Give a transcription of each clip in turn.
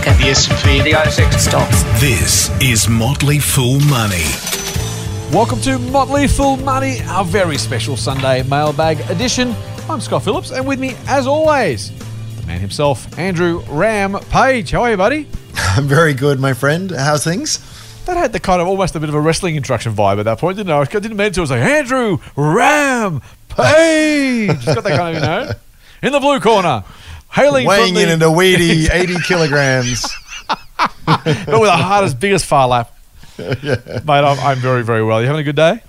market. The S&P, The ASX Stocks. This is Motley Fool Money. Welcome to Motley Fool Money, our very special Sunday mailbag edition. I'm Scott Phillips, and with me, as always, the man himself, Andrew Ram Page. How are you, buddy? I'm very good, my friend. How's things? That had the kind of almost a bit of a wrestling introduction vibe at that point, didn't I? I didn't mean to. I was like, Andrew Ram Page. It's got that kind of, you know, in the blue corner, hailing Weighing in the, at a weedy 80 kilograms. but with the hardest, biggest Phar Lap. Mate, I'm, I'm very, very well. You having a good day?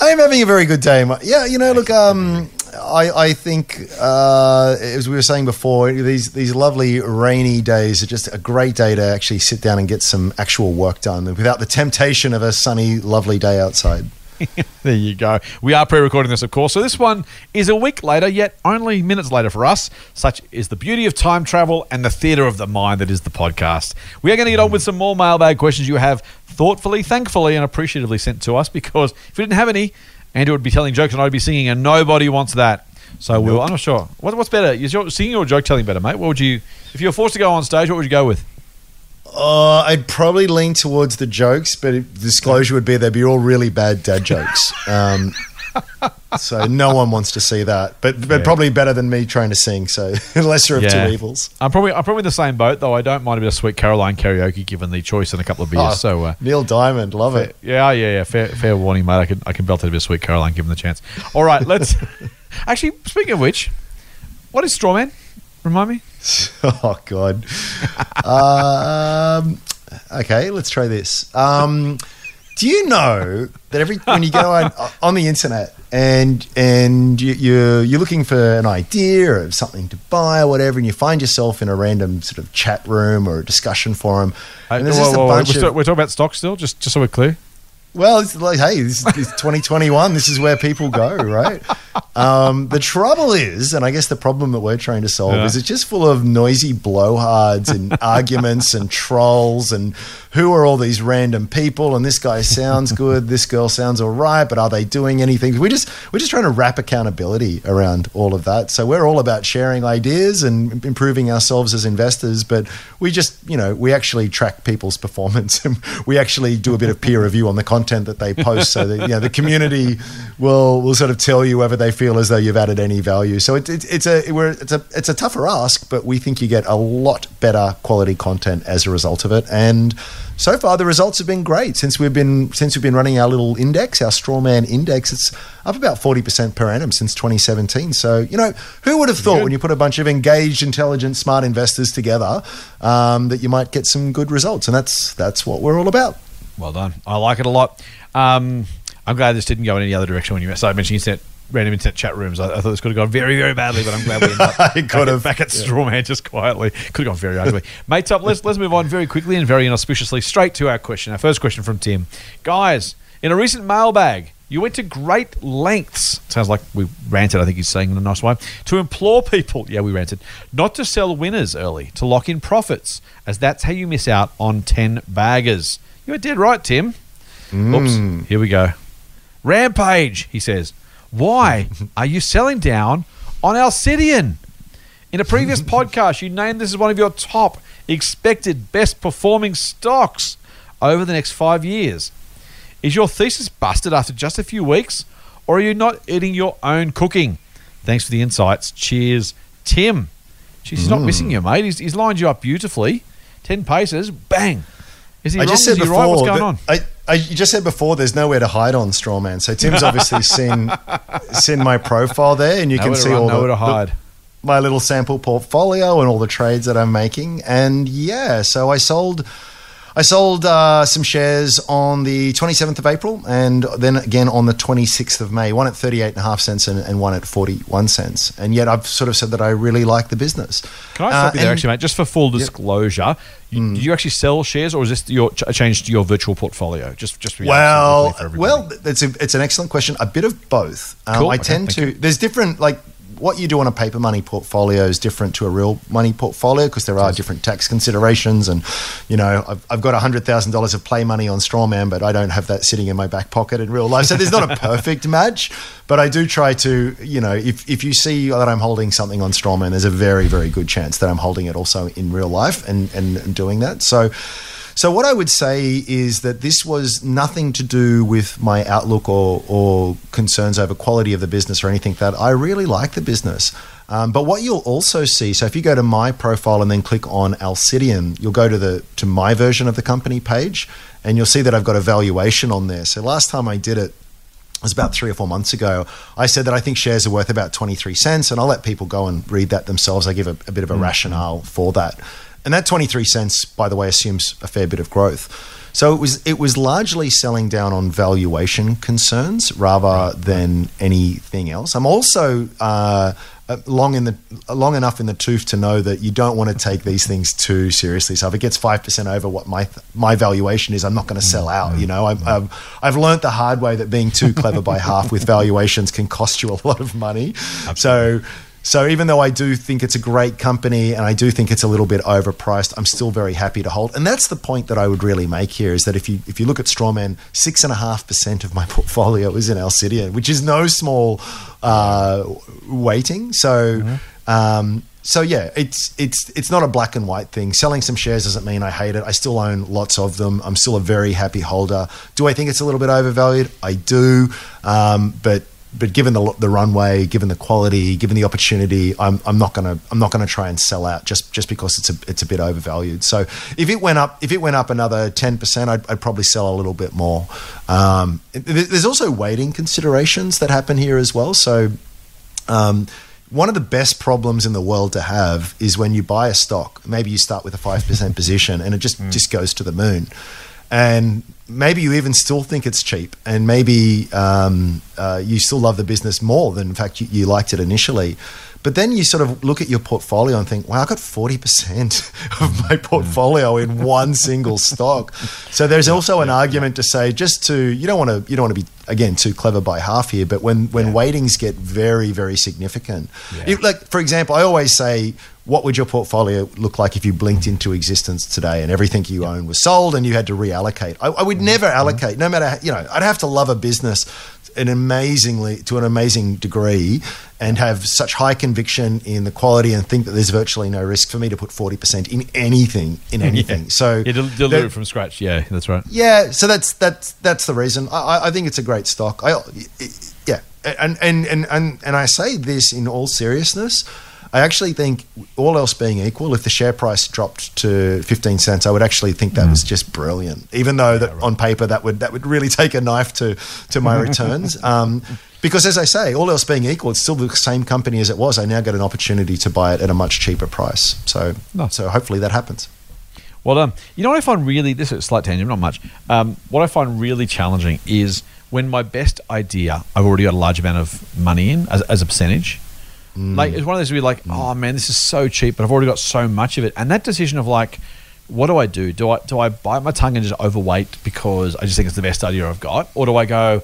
I am having a very good day. Yeah, you know, look, um, I, I think, uh, as we were saying before, these, these lovely rainy days are just a great day to actually sit down and get some actual work done without the temptation of a sunny, lovely day outside. There you go. We are pre recording this, of course. So this one is a week later, yet only minutes later for us. Such is the beauty of time travel and the theatre of the mind that is the podcast. We are going to get on with some more mailbag questions you have thoughtfully, thankfully, and appreciatively sent to us because if we didn't have any, Andrew would be telling jokes and I'd be singing, and nobody wants that. So we'll, I'm not sure. What, what's better? Is your singing or joke telling better, mate? What would you, if you were forced to go on stage, what would you go with? Uh, I'd probably lean towards the jokes, but disclosure would be they'd be all really bad dad jokes. Um, so no one wants to see that. But but Yeah. probably better than me trying to sing. So lesser of Yeah. two evils. I'm probably I'm probably in the same boat, though. I don't mind a bit of Sweet Caroline karaoke given the choice and a couple of beers. Oh, so uh, Neil Diamond, love it. Yeah, yeah, yeah. Fair, fair warning, mate. I can, I can belt it a bit of sweet Caroline given the chance. All right, let's. Actually, speaking of which, what is Strawman? Remind me. Oh God. um, okay, let's try this. Um, do you know that every when you go on, on the internet and and you, you're you're looking for an idea or something to buy or whatever, and you find yourself in a random sort of chat room or a discussion forum, and there's Whoa, just a whoa, whoa, bunch we're, still- of we're talking about stocks still, just just so we're clear. well, it's like, hey, this is 2021. This is where people go, right? Um, the trouble is, and I guess the problem that we're trying to solve Yeah. is it's just full of noisy blowhards and arguments and trolls and who are all these random people and this guy sounds good, this girl sounds all right, but are they doing anything? We just we're just trying to wrap accountability around all of that. So we're all about sharing ideas and improving ourselves as investors, but we just you know we actually track people's performance and we actually do a bit of peer review on the content that they post, so that you know the community will will sort of tell you whether they feel as though you've added any value. So it, it, it's a we're, it's a it's a tougher ask, but we think you get a lot better quality content as a result of it. And so far, the results have been great since we've been since we've been running our little index, our Strawman index. It's up about forty percent per annum since 2017. So you know, who would have thought when you put a bunch of engaged, intelligent, smart investors together um, that you might get some good results? And that's that's what we're all about. Well done. I like it a lot. Um, I'm glad this didn't go in any other direction when you I started mentioning internet, random internet chat rooms. I, I thought this could have gone very, very badly, but I'm glad we ended up It back, could at, have. back at Strawman just quietly. Could have gone very ugly. Mates up, let's, let's move on very quickly and very inauspiciously straight to our question. Our first question from Tim. Guys, in a recent mailbag, you went to great lengths. Sounds like we ranted, I think he's saying in a nice way. To implore people, yeah, we ranted, not to sell winners early, to lock in profits, as that's how you miss out on 10 baggers. You were dead right, Tim. Oops, mm. here we go. Rampage, he says. Why are you selling down on Alcidion? In a previous podcast, you named this as one of your top expected best performing stocks over the next five years. Is your thesis busted after just a few weeks, or are you not eating your own cooking? Thanks for the insights. Cheers, Tim. Jeez, he's not missing mm. you, mate. He's, he's lined you up beautifully. 10 paces, bang. Is he I wrong? just Is said he before. right? What's going on? I, You just said before. There's nowhere to hide on Strawman. So Tim's obviously seen seen my profile there, and you Nowhere can see run, all the, nowhere to the- my little sample portfolio and all the trades that I'm making. And yeah, so I sold. I sold uh, some shares on the 27th of April and then again on the 26th of May, one at 38.5 cents and, and one at 41 cents. And yet I've sort of said that I really like the business. Can I stop Uh, you there, and- actually, mate? Just for full disclosure, you, did you actually sell shares, or is this your ch- a change to your virtual portfolio? Just, just to be Well, well, it's a, it's an excellent question. A bit of both. Um, Cool. I Okay, tend to. There's different like what you do on a paper money portfolio is different to a real money portfolio because there are different tax considerations. And, you know, I've, I've got $100,000 of play money on Strawman, but I don't have that sitting in my back pocket in real life. So there's not a perfect match, but I do try to, you know, if, if you see that I'm holding something on Strawman, there's a very, very good chance that I'm holding it also in real life and, and, and doing that. So, so what I would say is that this was nothing to do with my outlook or, or concerns over quality of the business or anything that I really like the business. Um, but what you'll also see, so if you go to my profile and then click on Alcidion, you'll go to the to my version of the company page, and you'll see that I've got a valuation on there. So last time I did it, it was about three or four months ago. I said that I think shares are worth about 23 cents, and I'll let people go and read that themselves. I give a, a bit of a mm-hmm. rationale for that. And that 23 cents, by the way, assumes a fair bit of growth. So it was it was largely selling down on valuation concerns rather than anything else. I'm also uh, long in the long enough in the tooth to know that you don't want to take these things too seriously. So if it gets five percent over what my my valuation is, I'm not going to sell out. You know, I've, I've, I've learned the hard way that being too clever by half with valuations can cost you a lot of money. Absolutely. So so even though I do think it's a great company and I do think it's a little bit overpriced, I'm still very happy to hold. And that's the point that I would really make here is that if you if you look at Strawman, six and a half percent of my portfolio is in Alcidion, which is no small uh, weighting. So. Mm-hmm. Um, so yeah, it's it's it's not a black and white thing. Selling some shares doesn't mean I hate it. I still own lots of them. I'm still a very happy holder. Do I think it's a little bit overvalued? I do, um, but but given the the runway, given the quality, given the opportunity, I'm, I'm not gonna I'm not gonna try and sell out just just because it's a it's a bit overvalued. So if it went up if it went up another ten percent, I'd, I'd, probably sell a little bit more. Um, there's also weighting considerations that happen here as well. So. Um, one of the best problems in the world to have is when you buy a stock. Maybe you start with a five percent position, and it just mm. just goes to the moon and maybe you even still think it's cheap, and maybe um, uh, you still love the business more than, in fact, you, you, liked it initially. But then you sort of look at your portfolio and think, wow, I got 40% of my portfolio in one single stock. So there's also an argument to say just to, you don't want to, you don't want to be, again, too clever by half here, but when, when yeah. weightings get very, very significant, yeah. like, for example, I always say, what would your portfolio look like if you blinked mm. into existence today and everything you own was sold and you had to reallocate? I, I would mm. never mm. allocate, no matter, you know, I'd have to love a business an amazingly to an amazing degree and have such high conviction in the quality and think that there's virtually no risk for me to put 40% in anything in anything. Yeah. so yeah, deliver it from scratch. Yeah that's right. Yeah so that's that's that's the reason. I, I think it's a great stock. I, yeah and, and and and and i say this in all seriousness I actually think, all else being equal, if the share price dropped to 15 cents, I would actually think that mm. was just brilliant. Even though yeah, that right. on paper that would that would really take a knife to to my returns. Um, because as I say, all else being equal, it's still the same company as it was. I now get an opportunity to buy it at a much cheaper price. So, so hopefully that happens. Well done. You know what I find really this is a slight tangent, not much. Um, what I find really challenging is when my best idea I've already got a large amount of money in as, as a percentage Mm. Like it's one of those where you're like, oh man, this is so cheap, but I've already got so much of it. And that decision of like, what do I do? Do I do I bite my tongue and just overweight because I just think it's the best idea I've got, or do I go?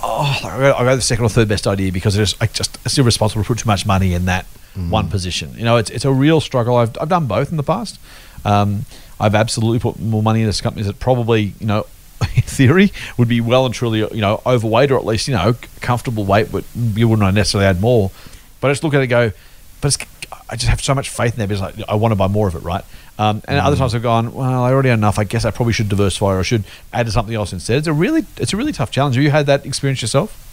Oh, I go, the second or third best idea because I just I just it's irresponsible to put too much money in that mm. one position. You know, it's it's a real struggle. I've I've done both in the past. Um, I've absolutely put more money into companies that probably you know in theory, would be well and truly, you know, overweight or at least, you know, comfortable weight, but you wouldn't necessarily add more. But I just look at it and go, but I just have so much faith in because I, I want to buy more of it, right? Um, and mm. other times I've gone, well, I already have enough. I guess I probably should diversify or I should add to something else instead. It's a really, it's a really tough challenge. Have you had that experience yourself?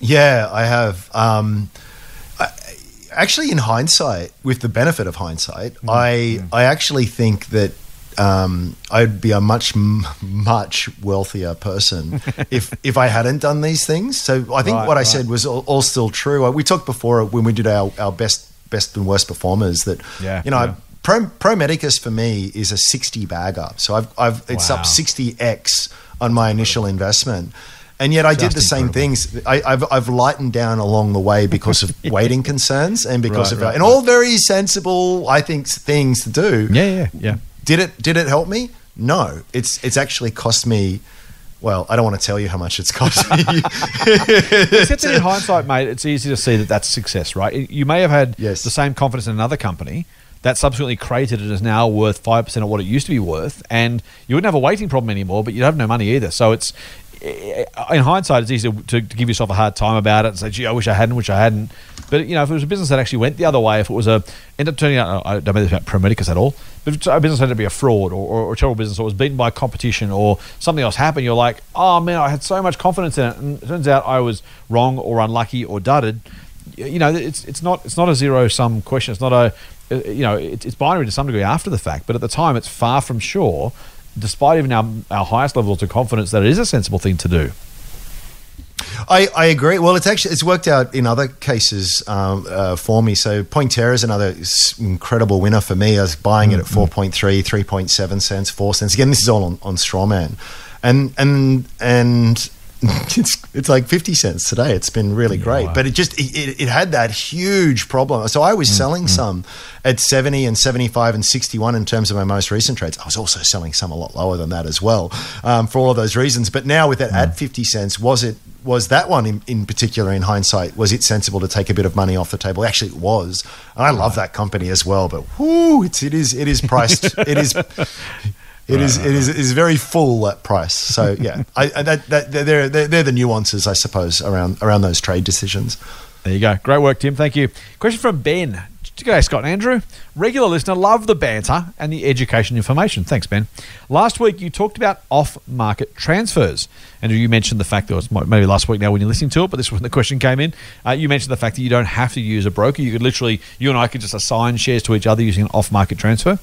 Yeah, I have. Um, I, actually, in hindsight, with the benefit of hindsight, mm. I mm. I actually think that um, I'd be a much much wealthier person if if I hadn't done these things. So I think right, what I right. said was all, all, still true. We talked before when we did our, our best best and worst performers that yeah, you know. Yeah. Pro, Pro Medicus for me is a 60 bagger. So I've, I've it's wow. up 60x on my initial investment. And yet I Just did the same things. I, have I've lightened down along the way because of weighting concerns and because right, of right, and all very sensible, I think, things to do. Yeah, yeah, yeah. Did it did it help me? No. It's it's actually cost me Well, I don't want to tell you how much it's cost me. Except that in hindsight, mate, it's easy to see that that's success, right? You may have had Yes. the same confidence in another company that subsequently created it is now worth five percent of what it used to be worth, and you wouldn't have a waiting problem anymore, but you'd have no money either. So it's in hindsight, it's easy to, to give yourself a hard time about it and say, "Gee, I wish I hadn't, wish I hadn't." But you know, if it was a business that actually went the other way, if it was a end up turning out, I don't know about Pro Medicus at all, if a business had to be a fraud or, or, or a terrible business or was beaten by competition or something else happened, you're like, "Oh man, I had so much confidence in it," and it turns out I was wrong or unlucky or dudded. You know, it's it's not it's not a zero sum question. It's not a uh, you know, it's, it's binary to some degree after the fact, but at the time, it's far from sure. Despite even our, our highest levels of confidence that it is a sensible thing to do. I, I agree. Well, it's actually it's worked out in other cases um, uh, for me. So Pointerra is another incredible winner for me. I was buying it at 4.3, 3.7 cents, 4 cents. Again, this is all on, on Strawman. And and and it's it's like 50 cents today. It's been really great. wow. But it just it, it, it had that huge problem. So I was mm, selling mm. some at 70 and 75 and 61 in terms of my most recent trades. I was also selling some a lot lower than that as well um, for all of those reasons. But now with that at mm. 50 cents, was it was that one in, in particular in hindsight was it sensible to take a bit of money off the table actually it was and i love that company as well but whoo, it's it is it is priced it is it is it is is very full at price so yeah I, I that, that they're, they're they're the nuances i suppose around around those trade decisions There you go. Great work, Tim. Thank you. Question from Ben. G'day, Scott and Andrew. Regular listener, love the banter and the education information. Thanks, Ben. Last week you talked about off-market transfers, and you mentioned the fact that it was maybe last week now when you're listening to it, but this was when the question came in. Uh, you mentioned the fact that you don't have to use a broker. You could literally, you and I could just assign shares to each other using an off-market transfer.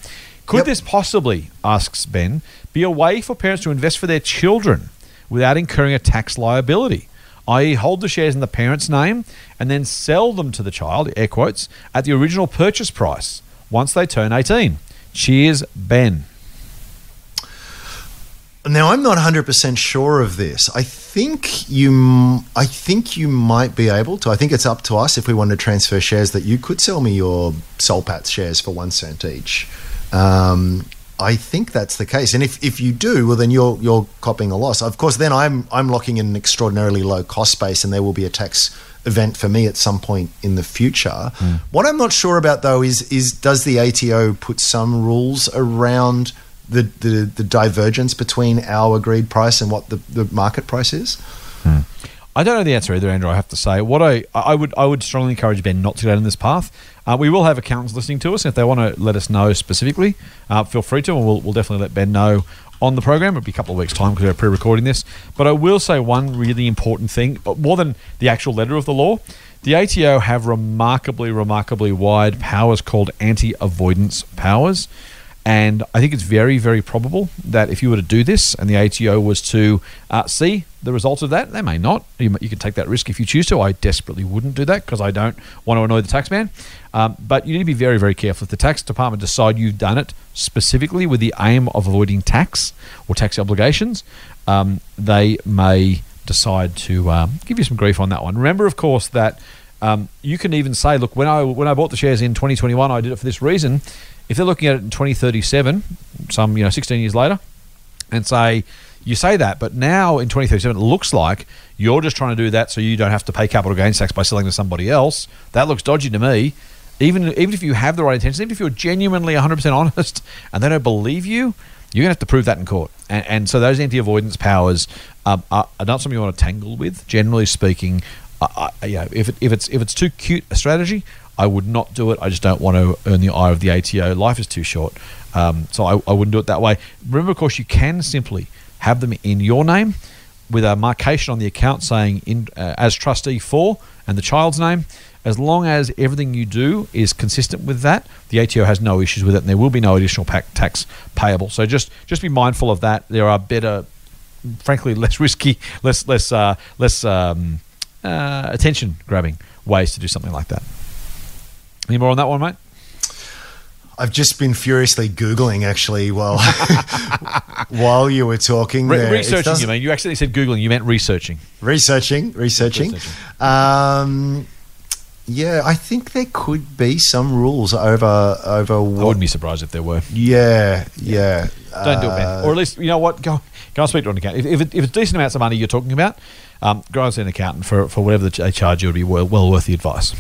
Could Yep. this possibly, asks Ben, be a way for parents to invest for their children without incurring a tax liability? i.e., hold the shares in the parent's name and then sell them to the child, air quotes, at the original purchase price once they turn 18. Cheers, Ben. Now I'm not 100% sure of this. I think you I think you might be able to. I think it's up to us if we want to transfer shares that you could sell me your Soul Patts shares for 1 cent each. Um, I think that's the case. And if, if you do, well then you're you're copying a loss. Of course then I'm I'm locking in an extraordinarily low cost base and there will be a tax event for me at some point in the future. What I'm not sure about though is is does the ATO put some rules around the, the, the divergence between our agreed price and what the, the market price is? I don't know the answer either, Andrew. I have to say, what I I would I would strongly encourage Ben not to go down this path. Uh, we will have accountants listening to us, and if they want to let us know specifically, uh, feel free to, and we'll, we'll definitely let Ben know on the program. It'll be a couple of weeks' time because we're pre-recording this. But I will say one really important thing, but more than the actual letter of the law, the ATO have remarkably, remarkably wide powers called anti-avoidance powers. And I think it's very, very probable that if you were to do this and the ATO was to uh, see the result of that, they may not. You, you can take that risk if you choose to. I desperately wouldn't do that because I don't want to annoy the taxman. Um, but you need to be very, very careful. If the tax department decide you've done it specifically with the aim of avoiding tax or tax obligations, um, they may decide to um, give you some grief on that one. Remember, of course, that um, you can even say, look, when I when I bought the shares in 2021, I did it for this reason. If they're looking at it in 2037, some you know 16 years later, and say you say that, but now in 2037 it looks like you're just trying to do that so you don't have to pay capital gains tax by selling to somebody else. That looks dodgy to me. Even even if you have the right intentions, even if you're genuinely 100% honest and they don't believe you, you're going to have to prove that in court. And, and so those anti-avoidance powers um, are, are not something you want to tangle with. Generally speaking, I, you know, if it, if it's if it's too cute a strategy, I would not do it. I just don't want to earn the ire of the ATO. Life is too short, um, so I, I wouldn't do it that way. Remember, of course, you can simply have them in your name with a marcation on the account saying in uh, as trustee for and the child's name. As long as everything you do is consistent with that, the ATO has no issues with it, and there will be no additional tax payable. So just just be mindful of that. There are better, frankly, less risky, less less uh, less um, uh, attention grabbing ways to do something like that. Any more on that one, mate? I've just been furiously googling actually while while you were talking. Re- there. Researching, you mean? You actually said googling. You meant researching. researching, researching. Researching. Um, Yeah, I think there could be some rules over over I wouldn't be surprised if there were. Yeah, yeah. Don't do it, Uh, man. Or at least, you know what? Go, go and speak to an accountant. If, if, it, if it's decent amounts of money you're talking about, um, go and see an accountant for, for whatever they charge you. It'll be well, well worth the advice.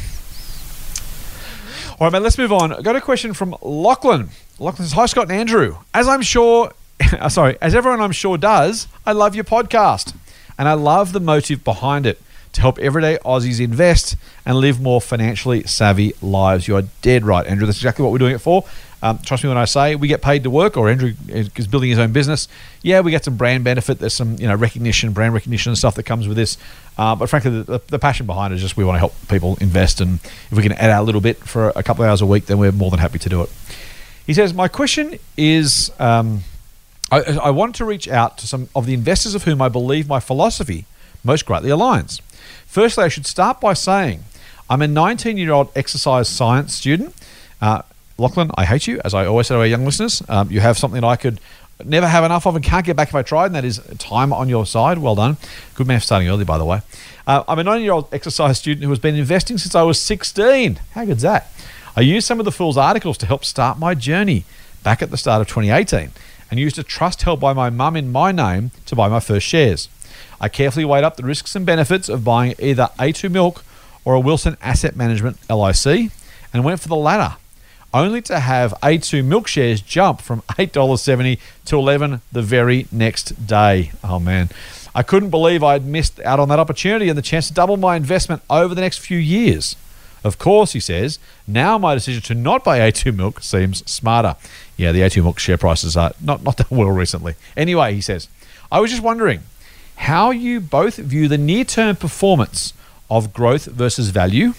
All right, man, let's move on. I got a question from Lachlan. Lachlan says, Hi, Scott and Andrew. As I'm sure, uh, sorry, as everyone I'm sure does, I love your podcast. And I love the motive behind it to help everyday Aussies invest and live more financially savvy lives. You are dead right, Andrew. That's exactly what we're doing it for. Um, trust me when I say we get paid to work, or Andrew is building his own business. Yeah, we get some brand benefit. There's some you know recognition, brand recognition, and stuff that comes with this. Uh, but frankly, the, the passion behind it is just we want to help people invest, and if we can add our little bit for a couple of hours a week, then we're more than happy to do it. He says, My question is um, I, I want to reach out to some of the investors of whom I believe my philosophy most greatly aligns. Firstly, I should start by saying I'm a 19 year old exercise science student. Uh, Lachlan, I hate you, as I always say to our young listeners. Um, you have something I could never have enough of and can't get back if I tried, and that is time on your side. Well done. Good man for starting early, by the way. Uh, I'm a 19 year old exercise student who has been investing since I was 16. How good's that? I used some of the Fool's articles to help start my journey back at the start of 2018 and used a trust held by my mum in my name to buy my first shares. I carefully weighed up the risks and benefits of buying either A2 Milk or a Wilson Asset Management LIC and went for the latter, only to have A2 Milk shares jump from $8.70 to 11 the very next day. Oh man. I couldn't believe I'd missed out on that opportunity and the chance to double my investment over the next few years. Of course, he says, now my decision to not buy A2 Milk seems smarter. Yeah, the A2 Milk share prices are not, not that well recently. Anyway, he says, I was just wondering how you both view the near term performance of growth versus value.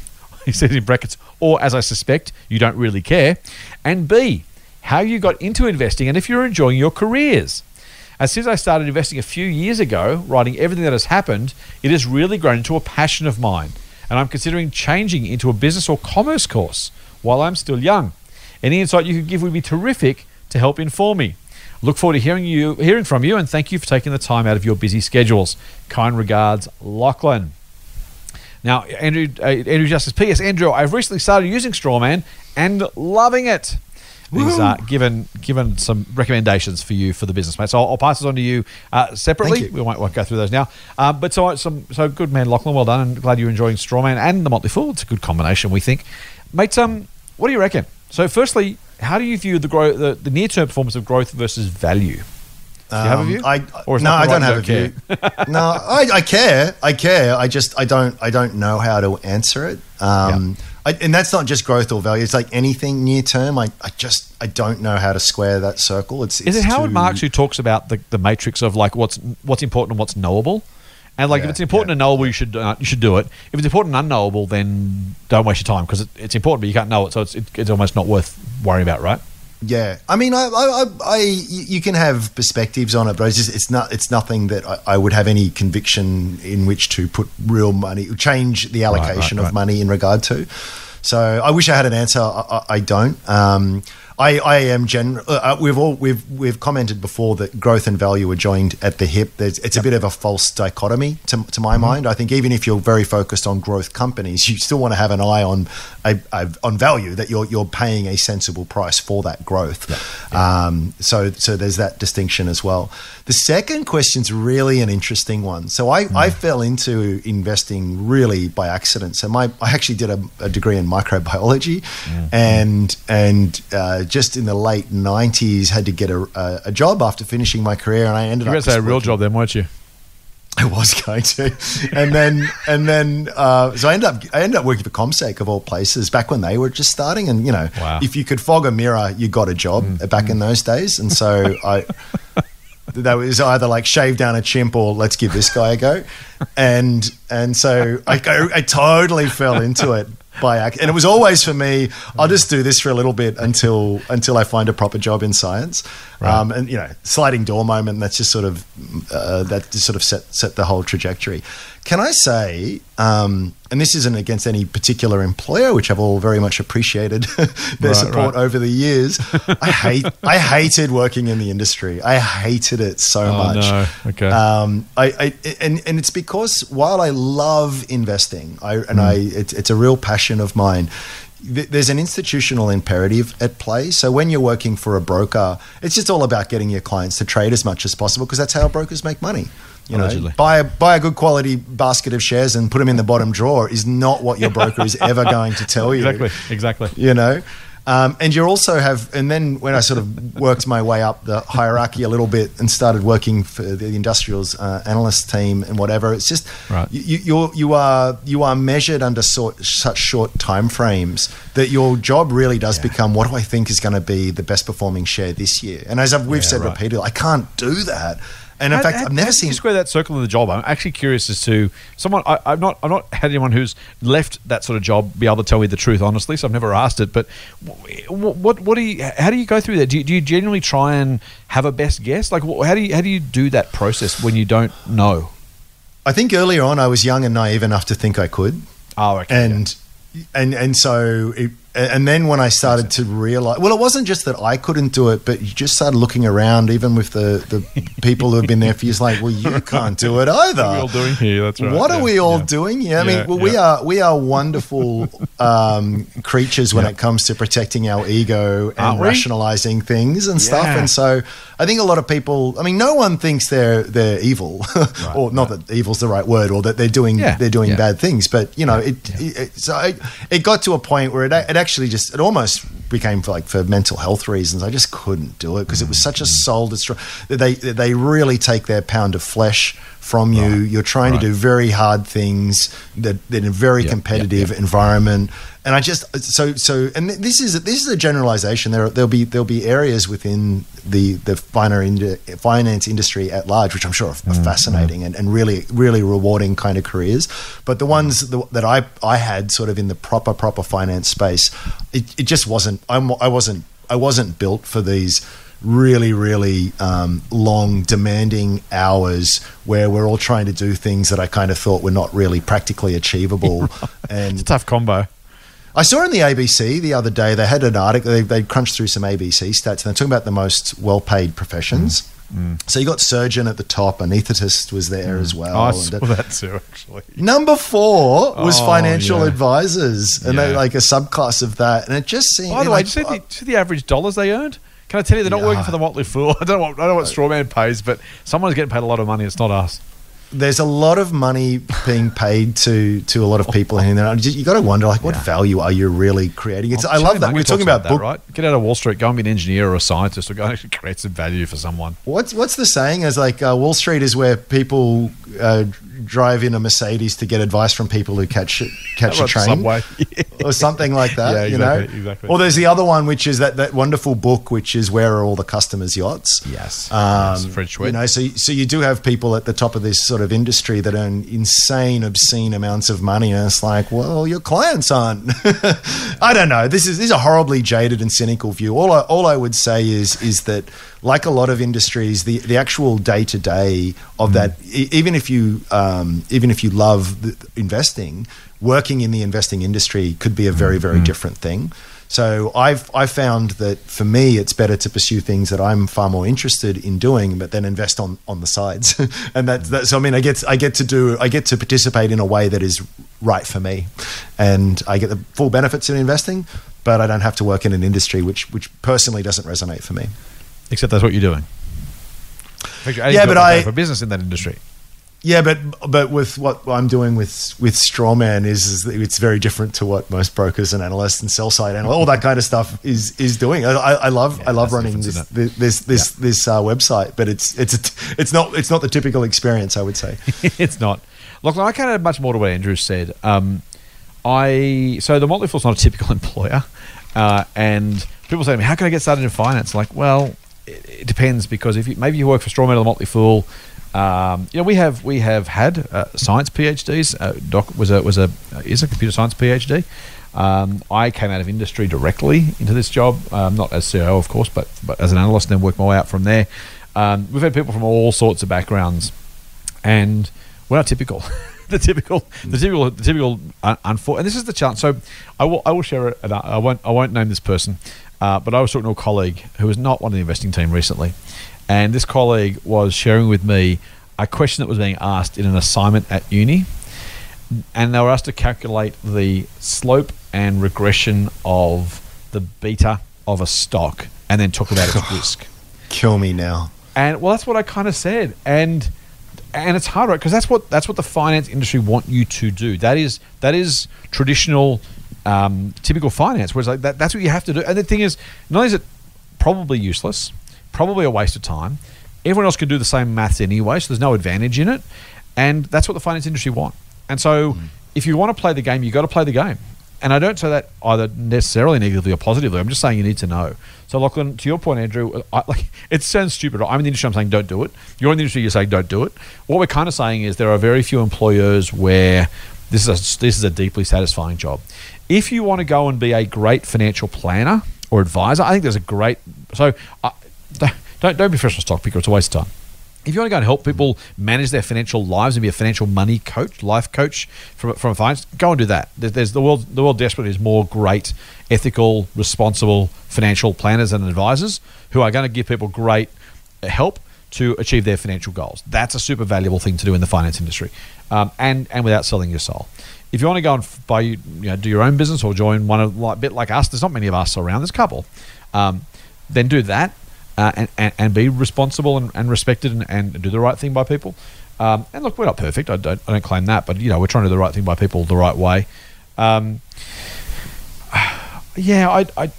He says in brackets, or as I suspect, you don't really care. And B, how you got into investing and if you're enjoying your careers. As since I started investing a few years ago, writing everything that has happened, it has really grown into a passion of mine. And I'm considering changing into a business or commerce course while I'm still young. Any insight you could give would be terrific to help inform me. Look forward to hearing you hearing from you and thank you for taking the time out of your busy schedules. Kind regards, Lachlan. Now, Andrew, uh, Andrew Justice, P.S. Andrew, I've recently started using Strawman and loving it. He's uh, given given some recommendations for you for the business, mate. So I'll, I'll pass this on to you uh, separately. You. We won't, won't go through those now. Uh, but so some so good man, Lachlan. Well done, and glad you're enjoying Strawman and the Motley Fool. It's a good combination, we think, mate. Um, what do you reckon? So, firstly, how do you view the growth, the, the near term performance of growth versus value? Do you have a Um, view? I, Or no, I don't have a view. no, I, I care. I care. I just I don't I don't know how to answer it. Um, I, and that's not just growth or value. It's like anything near term. I, I just I don't know how to square that circle. It's, Is it's it Howard too- Marks who talks about the, the matrix of like what's what's important and what's knowable? And like if it's important yeah. and knowable, you should uh, you should do it. If it's important and unknowable, then don't waste your time because it, it's important, but you can't know it, so it's it, it's almost not worth worrying about, right? Yeah, I mean, I, I, I, I you can have perspectives on it, but it's just it's not it's nothing that I, I would have any conviction in which to put real money, change the right, allocation right. of money in regard to. So I wish I had an answer. I, I, I don't. Um, I, I am gen. Uh, we've all we've we've commented before that growth and value are joined at the hip. There's, it's a bit of a false dichotomy to, to my mind. I think even if you're very focused on growth companies, you still want to have an eye on a, a, on value that you're you're paying a sensible price for that growth. Um, so so there's that distinction as well. The second question's really an interesting one. So I, I fell into investing really by accident. So my I actually did a, a degree in microbiology, and and uh, just in the late '90s had to get a, a, a job after finishing my career, and I ended You up guys had a real job then, weren't you? I was going to, and then and then uh, so I ended up I ended up working for CommSec of all places back when they were just starting, and you know Wow. if you could fog a mirror, you got a job back in those days, and so I. That was either like shave down a chimp or let's give this guy a go, and and so I go, I totally fell into it by accident, and it was always for me. I'll just do this for a little bit until until I find a proper job in science, um, and you know, sliding door moment. That's just sort of uh, that just sort of set set the whole trajectory. Can I say, um, and this isn't against any particular employer, which I've all very much appreciated their Right, support right. over the years. I hate, I hated working in the industry. I hated it so Oh, much. no. Okay. Um, I, I and and it's because while I love investing, I and Mm. I it's, it's a real passion of mine. Th- There's an institutional imperative at play. So when you're working for a broker, it's just all about getting your clients to trade as much as possible because that's how brokers make money. You know, Allegedly. buy a, buy a good quality basket of shares and put them in the bottom drawer is not what your broker is ever going to tell you Exactly. Exactly. you know um, and you also have and then when i sort of worked my way up the hierarchy a little bit and started working for the industrials uh, analyst team and whatever it's just Right. you, you're, you are you are measured under sort, such short time frames that your job really does become what do i think is going to be the best performing share this year and as I've, we've Yeah, said right. repeatedly i can't do that and in How- fact how- i've never seen you square that circle in the job. I'm actually curious as to someone. I, I've not. I've not had anyone who's left that sort of job be able to tell me the truth honestly. So I've never asked it. But what what, what do you? How do you go through that? Do you, do you genuinely try and have a best guess? Like how do you how do you do that process when you don't know? i think earlier on i was young and naive enough to think i could Oh, okay. and and and so it, and then when I started to realize, well, it wasn't just that I couldn't do it, but you just started looking around, even with the the people who have been there for years, like, well, you can't do it either. What are we all doing here? That's right. What Yeah, are we all yeah. doing? Yeah, I Yeah, mean, well, we are we are wonderful um, creatures when it comes to protecting our ego and rationalizing things and stuff. And so, I think a lot of people. I mean, no one thinks they're they're evil, or not that evil's the right word, or that they're doing they're doing bad things. But you know, it, it so it, it got to a point where it, it actually just it almost became for like for mental health reasons. I just couldn't do it because it was such a mm. soul destroy. They they really take their pound of flesh from you. You're trying right. to do very hard things that, that in a very Yep, competitive yep, yep. environment. And I just so so and th- this is this is a generalization. There there'll be there'll be areas within the the finance industry at large, which I'm sure are, Mm, fascinating and, and really really rewarding kind of careers. But the ones th- that I I had sort of in the proper proper finance space, it, it just wasn't. I'm, I wasn't I wasn't built for these really really um, long demanding hours where we're all trying to do things that I kind of thought were not really practically achievable and It's a tough combo. I saw in the ABC the other day they had an article. They, they crunched through some ABC stats and they're talking about the most well-paid professions. Mm. So you got surgeon at the top, anaesthetist was there as well. Oh, I saw that- that too. Actually, Number four was Oh, financial yeah. advisors, and they Yeah. like a subclass of that. And it just seemed. by the way, like, did you see the, see the average dollars they earned? Can I tell you they're not Yeah. working for the Motley Fool? I don't know what I don't know what Strawman pays, but someone's getting paid a lot of money. It's not us. There's a lot of money being paid to to a lot of people in there. And You got to wonder, like, what Yeah. value are you really creating? It's, I love that. We're talking talks about, book, that, right? Get out of Wall Street, go and be an engineer or a scientist, or go and actually create some value for someone. What's what's the saying? Is like uh, Wall Street is where people uh, drive in a Mercedes to get advice from people who catch catch a train, or something like that. Yeah, you exactly, know, exactly. Or there's the other one, which is that that wonderful book, which is where are all the customers' yachts? Yes. Um, Yes, French you know, so so you do have people at the top of this sort of industry that earn insane, obscene amounts of money, and it's like, well, your clients aren't. I don't know. This is this is a horribly jaded and cynical view. All I, all I would say is is that, like a lot of industries, the the actual day to day of mm. that, e- even if you um, even if you love the, investing, working in the investing industry could be a very mm. very mm. different thing. So I've I found that for me it's better to pursue things that I'm far more interested in doing, but then invest on on the sides. and that's that. So I mean, I get I get to do I get to participate in a way that is right for me, and I get the full benefits in investing, but I don't have to work in an industry which which personally doesn't resonate for me. Except that's what you're doing. Actually, Yeah, but I- for business in that industry. Yeah, but but with what I'm doing with with Strawman is, is it's very different to what most brokers and analysts and sell side analysts, all that kind of stuff is is doing. I, I I love Yeah, I love running difference, this this this this uh, website, but it's it's a, it's not it's not the typical experience. I would say. it's not. Look, I can't add much more to what Andrew said. Um, I so the Motley Fool's not a typical employer, uh, and people say to me, "How can I get started in finance?" Like, well, it, it depends because if you maybe you work for Strawman or the Motley Fool, um, you know, we have we have had uh, science PhDs. Uh, Doc was a was a is a computer science PhD. Um, I came out of industry directly into this job, um, not as CEO, of course, but but as an analyst, and then worked my way out from there. Um, we've had people from all sorts of backgrounds and we're not typical. the typical, the typical, the typical un- unfor- And this is the challenge. So, I will, I will share it. I won't, I won't name this person, uh, but I was talking to a colleague who was not one of the investing team recently, and this colleague was sharing with me a question that was being asked in an assignment at uni, and they were asked to calculate the slope and regression of the beta of a stock, and then talk about its risk. Kill me now. And well, that's what I kind of said, and and it's hard, right? Because that's what that's what the finance industry want you to do. That is that is traditional, um, typical finance. Whereas like that, that's what you have to do. And the thing is, not only is it probably useless, probably a waste of time. Everyone else can do the same maths anyway, so there's no advantage in it. And that's what the finance industry want. And so, if you want to play the game, you've got to play the game. And I don't say that either necessarily negatively or positively. I'm just saying you need to know. So, Lachlan, to your point, Andrew, I, like it sounds stupid. I'm in the industry. I'm saying don't do it. You're in the industry. You're saying don't do it. What we're kind of saying is there are very few employers where this is a, this is a deeply satisfying job. If you want to go and be a great financial planner or advisor, I think there's a great. So, uh, don't don't be a professional stock picker. It's a waste of time if you want to go and help people manage their financial lives and be a financial money coach, life coach from from finance, go and do that. There's, the world the world desperately is more great, ethical, responsible financial planners and advisors who are going to give people great help to achieve their financial goals. That's a super valuable thing to do in the finance industry, um, and and without selling your soul. If you want to go and buy, you know, do your own business or join one of like bit like us, there's not many of us around. There's a couple. Um, then do that uh, and, and, and be responsible and, and respected and, and do the right thing by people. Um, and look, we're not perfect. I don't, I don't claim that, but you know, we're trying to do the right thing by people the right way. Um, yeah, I, I,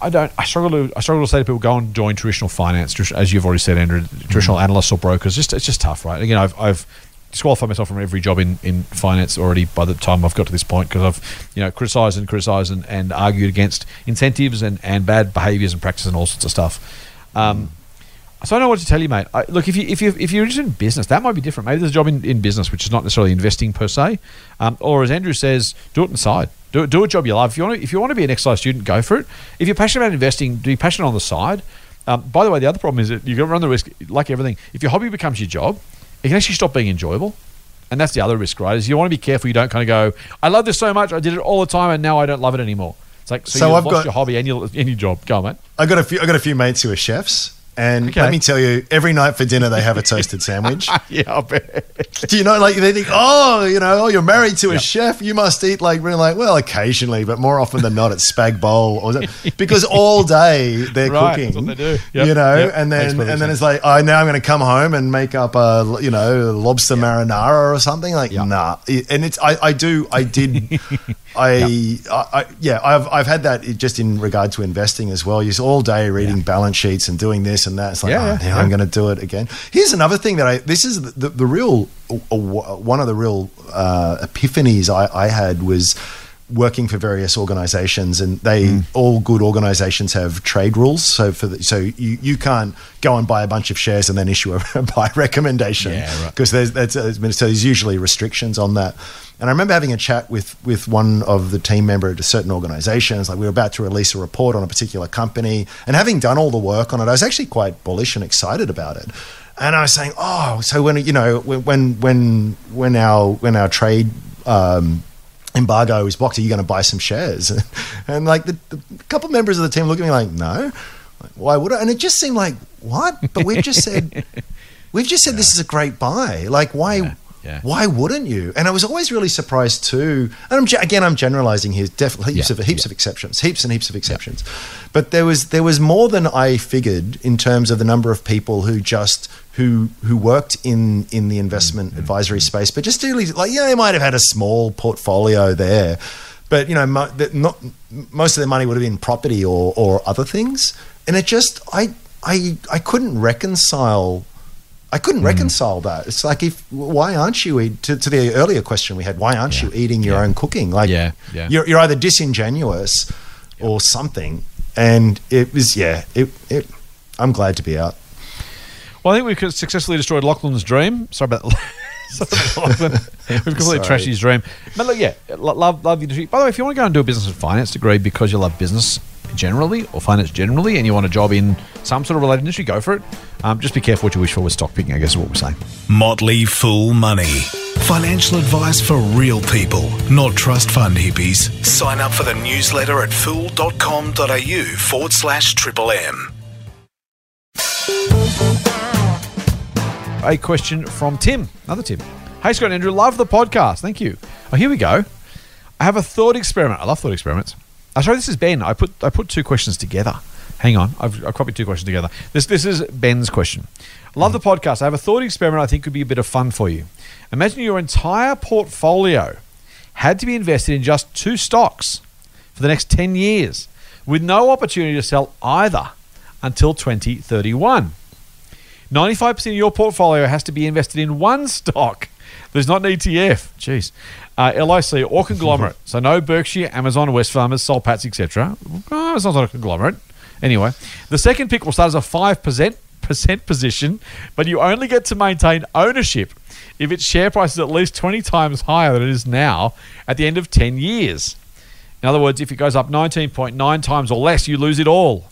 I don't. I struggle to. I struggle to say to people go and join traditional finance, as you've already said, Andrew. Traditional analysts or brokers. Just it's just tough, right? Again, I've, I've disqualified myself from every job in, in finance already by the time I've got to this point because I've you know criticised and criticised and, and argued against incentives and, and bad behaviours and practices and all sorts of stuff. Um, so I don't know what to tell you, mate. I, look, if you if you if you're interested in business, that might be different. Maybe there's a job in, in business which is not necessarily investing per se, um, or as Andrew says, do it on the side. Do do a job you love. If you want to, if you want to be an exercise student, go for it. If you're passionate about investing, be passionate on the side. Um, by the way, the other problem is that you're going to run the risk, like everything. If your hobby becomes your job, it can actually stop being enjoyable. And that's the other risk, right? Is you want to be careful. You don't kind of go, I love this so much, I did it all the time, and now I don't love it anymore. It's like so, So you've I've lost got- your hobby and your, and your job. Go on, mate. I got a few. I got a few mates who are chefs, and Okay. let me tell you, every night for dinner they have a toasted sandwich. yeah, I bet. Do you know, like they think, oh, you know, oh, you're married to a Yeah. chef, you must eat like really like well, occasionally, but more often than not, it's spag bowl or because all day they're Right, cooking. that's what they do. Yep, You know, yep, and then and then it's like, oh, now I'm going to come home and make up a you know lobster marinara or something like nah. And it's I, I do I did I, I, I yeah I've I've had that just in regard to investing as well. You're all day reading balance sheets and doing this and that. It's like Yeah, oh, yeah. I'm going to do it again. Here's another thing that I this is the, the real uh, one of the real uh, epiphanies I, I had was working for various organizations and they Mm. all good organizations have trade rules so for the, so you, you can't go and buy a bunch of shares and then issue a buy recommendation Yeah, right. because there's that's uh, so there's usually restrictions on that and I remember having a chat with with one of the team member at a certain organizations like we were about to release a report on a particular company and having done all the work on it I was actually quite bullish and excited about it and I was saying oh so when you know when when when when our when our trade um, embargo is blocked, are you going to buy some shares? And like the, the couple members of the team look at me like, no. Like, Why would I? And it just seemed like, what? But we've just said, we've just said this is a great buy. Like, why? Yeah, yeah. Why wouldn't you? And I was always really surprised too. And I'm, again, I'm generalizing here. Definitely heaps Yeah, of heaps yeah. of exceptions, heaps and heaps of exceptions. But there was there was more than I figured in terms of the number of people who just who who worked in in the investment Mm-hmm. advisory space, but just really like yeah, they might have had a small portfolio there, but you know, mo- not most of their money would have been property or or other things, and it just I I I couldn't reconcile. I Mm. couldn't reconcile that. It's like if why aren't you eat to, to the earlier question we had? Why aren't you eating your Yeah. own cooking? Like Yeah, yeah. you're you're either disingenuous or something. And it was yeah. It it. I'm glad to be out. Well, I think we've successfully destroyed Lachlan's dream. Sorry about That. We've completely trashed his dream. But look, yeah, love, love the industry. By the way, if you want to go and do a business and finance degree because you love business generally or finance generally and you want a job in some sort of related industry, go for it. Um, just be careful what you wish for with stock picking, I guess is what we're saying. Motley Fool Money. Financial advice for real people, not trust fund hippies. Sign up for the newsletter at fool.com.au forward slash triple M. A question from Tim, another Tim. Hey, Scott and Andrew, love the podcast. Thank you. Oh, here we go. I have a thought experiment. I love thought experiments. Oh, sorry, this is Ben. I put I put two questions together. Hang on, I've, I've copied two questions together. This this is Ben's question. Love the podcast. I have a thought experiment. I think could be a bit of fun for you. Imagine your entire portfolio had to be invested in just two stocks for the next ten years, with no opportunity to sell either until 2031. 95% of your portfolio has to be invested in one stock. There's not an ETF. Jeez. Uh, LIC or conglomerate. so no Berkshire, Amazon, Wesfarmers, Soul Pats, etc. Oh, it's not a conglomerate. Anyway, the second pick will start as a 5% position, but you only get to maintain ownership if its share price is at least 20 times higher than it is now at the end of 10 years. In other words, if it goes up 19.9 times or less, you lose it all.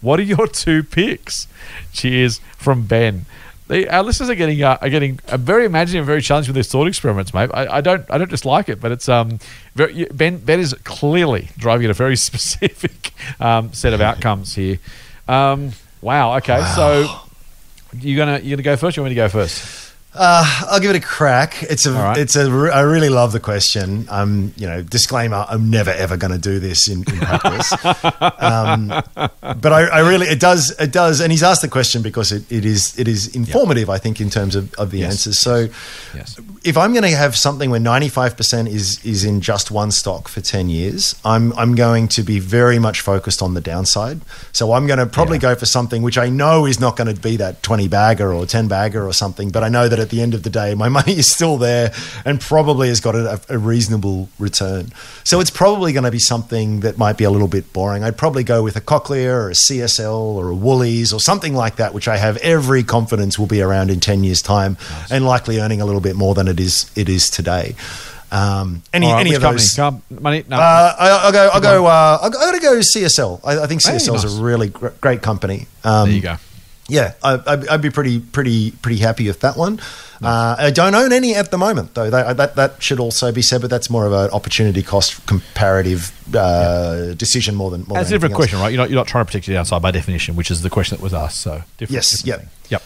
What are your two picks? Cheers from Ben. The, our listeners are getting uh, are getting uh, very imaginative, and very challenging with these thought experiments, mate. I, I don't I don't dislike it, but it's um very, Ben Ben is clearly driving at a very specific um, set of outcomes here. Um, wow. Okay, so you're gonna you're gonna go first? Or you want me to go first? Uh, I'll give it a crack. It's a, right. it's a. I really love the question. Um, you know, disclaimer: I'm never ever going to do this in, in practice. um, but I, I really, it does, it does. And he's asked the question because it, it is, it is informative. I think in terms of, of the Yes. answers. So, Yes. if I'm going to have something where 95% is is in just one stock for 10 years, I'm I'm going to be very much focused on the downside. So I'm going to probably Yeah. go for something which I know is not going to be that 20 bagger or 10 bagger or something, but I know that at the end of the day my money is still there and probably has got a, a reasonable return. So it's probably going to be something that might be a little bit boring. I'd probably go with a Cochlear or a CSL or a Woolies or something like that which I have every confidence will be around in 10 years time and likely earning a little bit more than it is it is today. Um, any right, any of company? those? Money? No. Uh, I, I'll go. I'll go. Uh, I'll, I'll go CSL. I, I think CSL is nice. a really gr- great company. Um, there you go. Yeah, I, I'd, I'd be pretty, pretty, pretty happy with that one. Uh, I don't own any at the moment, though. That, that that should also be said, but that's more of an opportunity cost comparative uh, decision more than more That's a different else. question, right? You're not, you're not trying to protect your downside by definition, which is the question that was asked. So different. Yes, different yep. thing. Yep.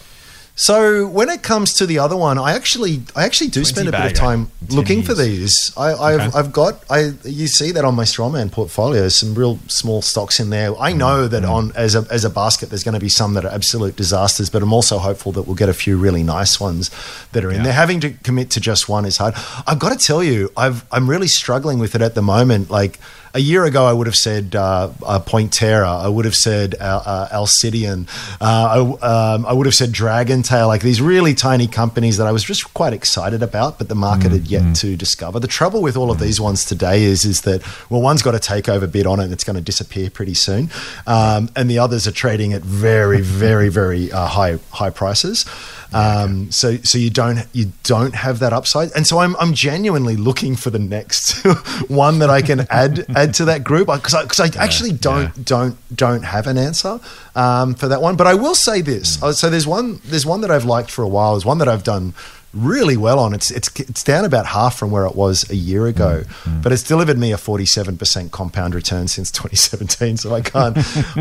So when it comes to the other one, I actually I actually do spend a bit of time 10 looking for these. I, I've Okay. I've got I you see that on my strawman portfolio, some real small stocks in there. I know Mm, that on as a as a basket, there's going to be some that are absolute disasters, but I'm also hopeful that we'll get a few really nice ones that are in Yeah. there. Having to commit to just one is hard. I've got to tell you, I've I'm really struggling with it at the moment. Like a year ago, I would have said uh, uh, Pointerra. I would have said uh, uh, Alcidion. Uh, I, um, I would have said Dragontail. Like these really tiny companies that I was just quite excited about, but the market had yet to discover. The trouble with all of these ones today is is that well, one's got a takeover bid on it, and it's going to disappear pretty soon, um, and the others are trading at very, very, very uh, high high prices. Um, so so you don't you don't have that upside, and so I'm I'm genuinely looking for the next one that I can add add to that group. Because I, 'cause I actually don't don't don't have an answer um, for that one. But I will say this: Uh, so there's one there's one that I've liked for a while. There's one that I've done really well on. It's it's it's down about half from where it was a year ago, but it's delivered me a 47% compound return since 2017. So I can't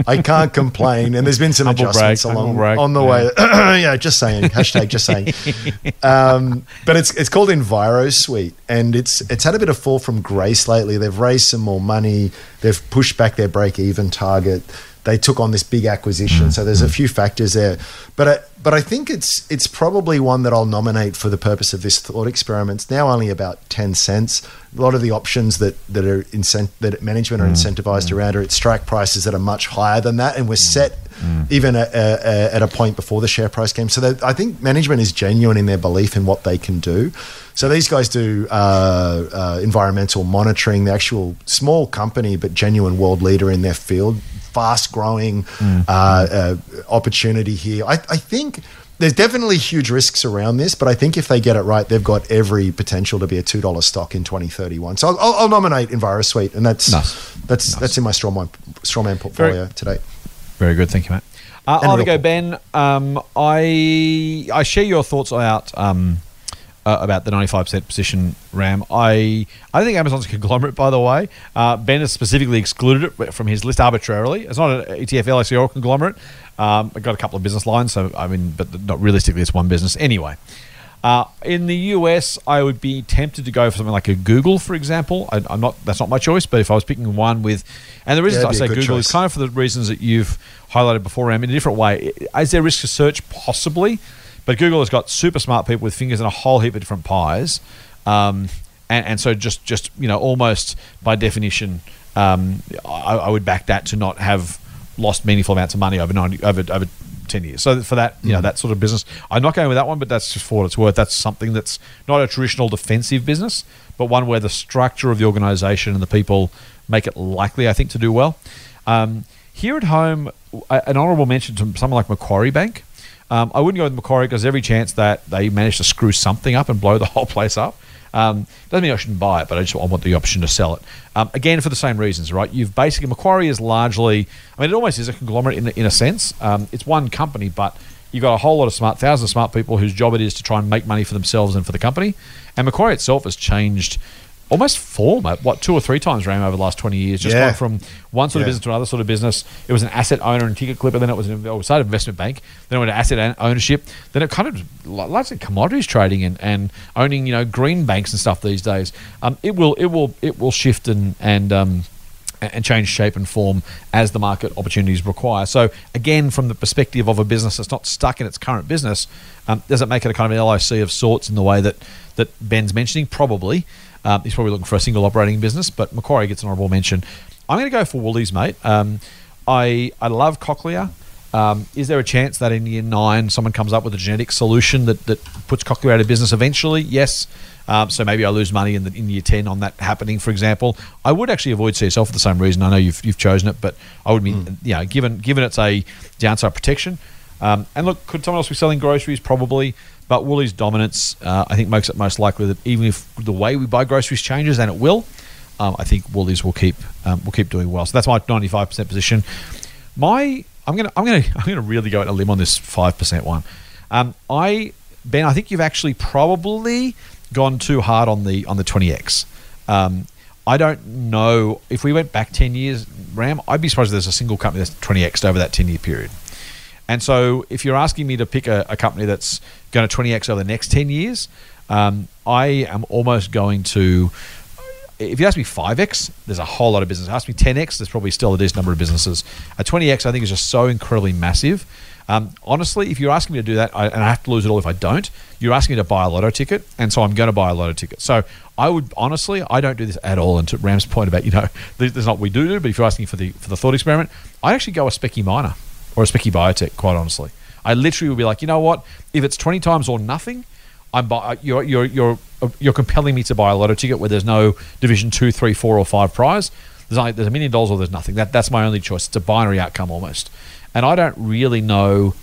I can't complain. And there's been some Humble adjustments humble along brag, on the yeah. way. yeah, just saying. Hashtag just saying. Um, but it's it's called EnviroSuite, and it's it's had a bit of fall from grace lately. They've raised some more money. They've pushed back their break even target. They took on this big acquisition, mm. so there's a mm. few factors there. But I, but I think it's it's probably one that I'll nominate for the purpose of this thought experiment. It's now only about ten cents. A lot of the options that that are incent- that management are mm. incentivized around are at strike prices that are much higher than that, and we're set even at, uh, uh, at a point before the share price came. So I think management is genuine in their belief in what they can do. So these guys do uh, uh, environmental monitoring, the actual small company but genuine world leader in their field, fast growing uh, uh, opportunity here. I, I think. There's definitely huge risks around this, but I think if they get it right, they've got every potential to be a two dollar stock in 2031. So I'll, I'll, I'll nominate EnviroSuite, and that's Nice. that's that's in my strawman strawman portfolio today. Very good, thank you, mate. Uh, I'll have a real go, Ben. Um, I I share your thoughts about um, uh, about the 95% position, Ram. I I think Amazon's a conglomerate, by the way. Uh, ben has specifically excluded it from his list arbitrarily. It's not an ETF, LIC, or conglomerate. Um, I've got a couple of business lines, so I mean, but not realistically, it's one business. Anyway, uh, in the US, I would be tempted to go for something like a Google, for example. I, am not that's not my choice, but if I was picking one with, and the reason Yeah, I say be a good Google choice. is kind of for the reasons that you've highlighted before, Ram, in a different way. Is there risk of search? Possibly, but Google has got super smart people with fingers in a whole heap of different pies, um, and, and so just just you know almost by definition, um, I, I would back that to not have lost meaningful amounts of money over 90, over over 10 years. So for that, you know, that sort of business, I'm not going with that one, but that's just for what it's worth. That's something that's not a traditional defensive business, but one where the structure of the organization and the people make it likely, I think, to do well. Um, here at home, an honourable mention to someone like Macquarie Bank. Um, I wouldn't go with Macquarie because every chance that they manage to screw something up and blow the whole place up. Um, doesn't mean I shouldn't buy it, but I just I want the option to sell it. Um, again, for the same reasons, right? You've basically Macquarie is largely, I mean, it almost is a conglomerate in, in a sense. Um, it's one company, but you've got a whole lot of smart, thousands of smart people whose job it is to try and make money for themselves and for the company. And Macquarie itself has changed almost form, uh, what two or three times Ram over the last twenty years. Just Yeah. gone from one sort of Yeah. business to another sort of business. It was an asset owner and ticket clipper. Then it was an oh, started investment bank. Then it went to asset ownership. Then it kind of largely commodities trading and, and owning you know green banks and stuff these days. Um, it will it will it will shift and and um, and change shape and form as the market opportunities require. So again, from the perspective of a business that's not stuck in its current business, um, does it make it a kind of an LIC of sorts in the way that that Ben's mentioning? Probably. Um, he's probably looking for a single operating business, but Macquarie gets an honourable mention. I'm going to go for Woolies, mate. Um, I I love Cochlear. Um, is there a chance that in year nine someone comes up with a genetic solution that, that puts Cochlear out of business eventually? Yes. Um, so maybe I lose money in, the, in year 10 on that happening, for example. I would actually avoid CSL for the same reason. I know you've, you've chosen it, but I would you know, given, given it's a downside protection. Um, and look, could someone else be selling groceries? Probably. But Woolies' dominance, uh, I think, makes it most likely that even if the way we buy groceries changes, and it will, um, I think Woolies will keep um, will keep doing well. So that's my ninety five percent position. My I'm gonna I'm gonna I'm gonna really go out a limb on this five percent one. Um, I Ben, I think you've actually probably gone too hard on the on the twenty x. Um, I don't know if we went back ten years, Ram. I'd be surprised if there's a single company that's twenty x over that ten year period. And so, if you're asking me to pick a, a company that's going to 20x over the next 10 years, um, I am almost going to. If you ask me 5x, there's a whole lot of business. Ask me 10x, there's probably still a decent number of businesses. A 20x, I think, is just so incredibly massive. Um, honestly, if you're asking me to do that, I, and I have to lose it all if I don't, you're asking me to buy a lotto ticket, and so I'm going to buy a lotto ticket. So I would honestly, I don't do this at all. And to Ram's point about you know, there's not what we do do, but if you're asking for the for the thought experiment, I'd actually go a specky miner or a specky biotech. Quite honestly, I literally would be like, you know what? If it's 20 times or nothing, I'm buy, you're you're you're you're compelling me to buy a lotto ticket where there's no division two, three, four, or five prize. There's only, there's a million dollars or there's nothing. That that's my only choice. It's a binary outcome almost, and I don't really know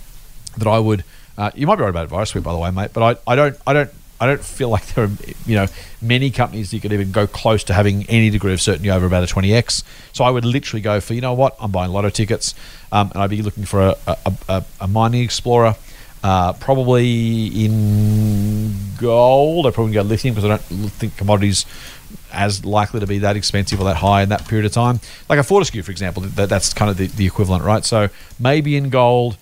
that I would. Uh, you might be right about EnviroSuite, by the way, mate. But I, I don't I don't I don't feel like there are you know many companies you could even go close to having any degree of certainty over about a 20x. So I would literally go for you know what I'm buying lotto tickets, um, and I'd be looking for a a, a, a mining explorer. Uh, probably in gold. I probably go lithium because I don't think commodities as likely to be that expensive or that high in that period of time. Like a Fortescue, for example, that, that's kind of the, the equivalent, right? So maybe in gold,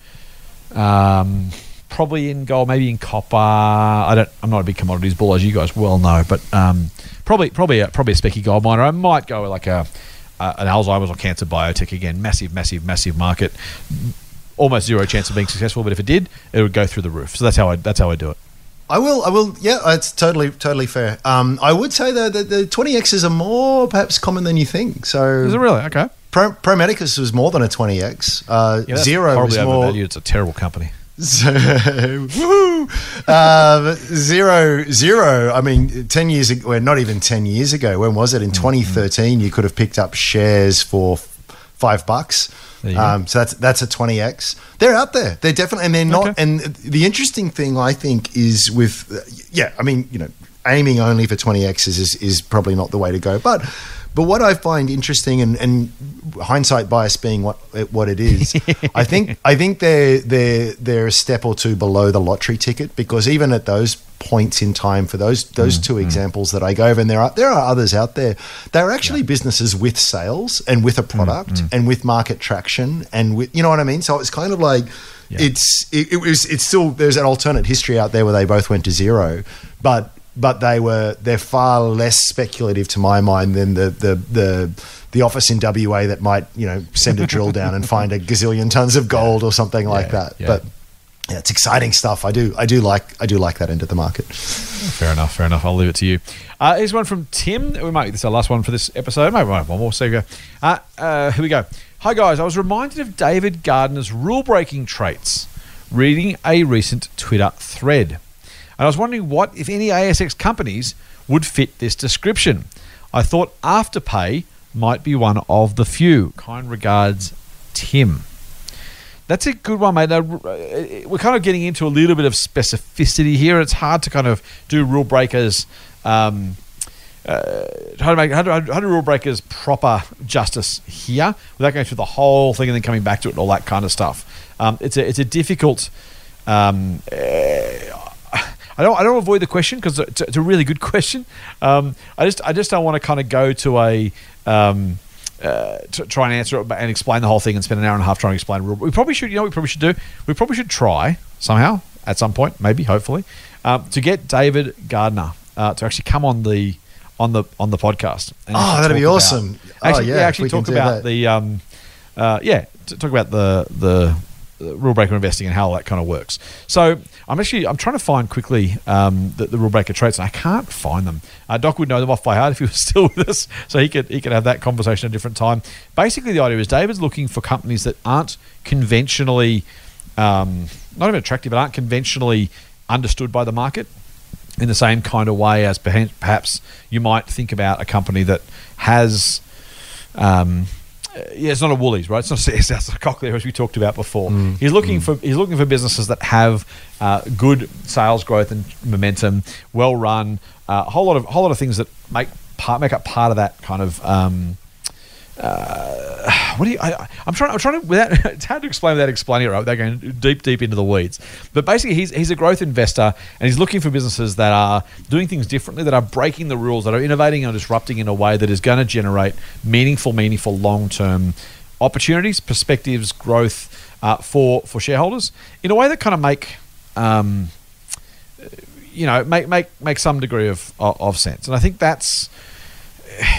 um, probably in gold, maybe in copper. I don't. I'm not a big commodities bull, as you guys well know, but um, probably probably a, probably a specky gold miner. I might go with like a, a an Alzheimer's or cancer biotech again. Massive, massive, massive market. Almost zero chance of being successful, but if it did, it would go through the roof. So that's how I that's how I do it. I will. I will. Yeah, it's totally, totally fair. Um, I would say though that the 20x's are more perhaps common than you think. So Is it really okay? Pro, was more than a 20x. Uh, Yeah, Xero was more. overvalued. It's a terrible company. So, woohoo! Um, Xero, Xero. I mean, ten years ago, well, not even ten years ago. When was it? Mm-hmm. In 2013, you could have picked up shares for five bucks. There you go. Um, so that's that's a 20x. They're out there. They're definitely, and they're not. Okay. And the interesting thing I think is with, yeah, I mean, you know, aiming only for 20x's is is probably not the way to go, but. But what I find interesting, and, and hindsight bias being what what it is, I think I think they're they're they're a step or two below the lottery ticket because even at those points in time for those those mm, two mm. examples that I gave, and there are there are others out there. They're actually businesses with sales and with a mm, product and with market traction and with you know what I mean. So it's kind of like Yeah. it's it, it was it's still there's an alternate history out there where they both went to zero, but but they were they're far less speculative to my mind than the the the the office in WA that might you know send a drill down and find a gazillion tons of gold or something like Yeah, that. yeah. But yeah, it's exciting stuff. I do I do like I do like that end of the market. Fair enough, fair enough. I'll leave it to you. Uh, here's one from Tim. We might this is our last one for this episode. Maybe one more. So go. Uh, uh, here we go. Hi guys, I was reminded of David Gardner's rule breaking traits reading a recent Twitter thread. And I was wondering what, if any ASX companies would fit this description. I thought Afterpay might be one of the few. Kind regards, Tim. That's a good one, mate. Now, uh, we're kind of getting into a little bit of specificity here. It's hard to kind of do rule breakers, um, uh, how to make how to, how to rule breakers proper justice here without going through the whole thing and then coming back to it and all that kind of stuff. Um, it's a it's a difficult. Um, I don't I don't avoid the question because it's, it's a really good question. Um, I just I just don't want to kind of go to a um, uh, to try and answer it and explain the whole thing and spend an hour and a half trying to explain. rule. We probably should. You know, what we probably should do. We probably should try somehow at some point, maybe, hopefully, um, to get David Gardner uh, to actually come on the on the on the podcast. Oh, that'd be about- awesome. Oh, Actually, yeah, yeah, if actually talk about that. the um, uh, yeah, to talk about the the rule breaker investing and how that kind of works. So I'm actually I'm trying to find quickly um, the, the rule breaker traits, and I can't find them. Uh, Doc would know them off by heart if he was still with us, so he could he could have that conversation at a different time. Basically, the idea is David's looking for companies that aren't conventionally um, not even attractive, but aren't conventionally understood by the market in the same kind of way as perhaps you might think about a company that has. Um, uh, yeah, it's not a Woolies, right? It's not a CS Cochlear as we talked about before. He's looking for he's looking for businesses that have uh, good sales growth and momentum, well run, uh, a whole lot of whole lot of things that make part make up part of that kind of. Um, uh, what do you? I, I'm trying. I'm trying to. Without, it's hard to explain without explaining it. Right, without going deep, deep into the weeds. But basically, he's he's a growth investor, and he's looking for businesses that are doing things differently, that are breaking the rules, that are innovating and disrupting in a way that is going to generate meaningful, meaningful long term opportunities, perspectives, growth uh, for for shareholders in a way that kind of make. Um, you know, make make make some degree of, of sense, and I think that's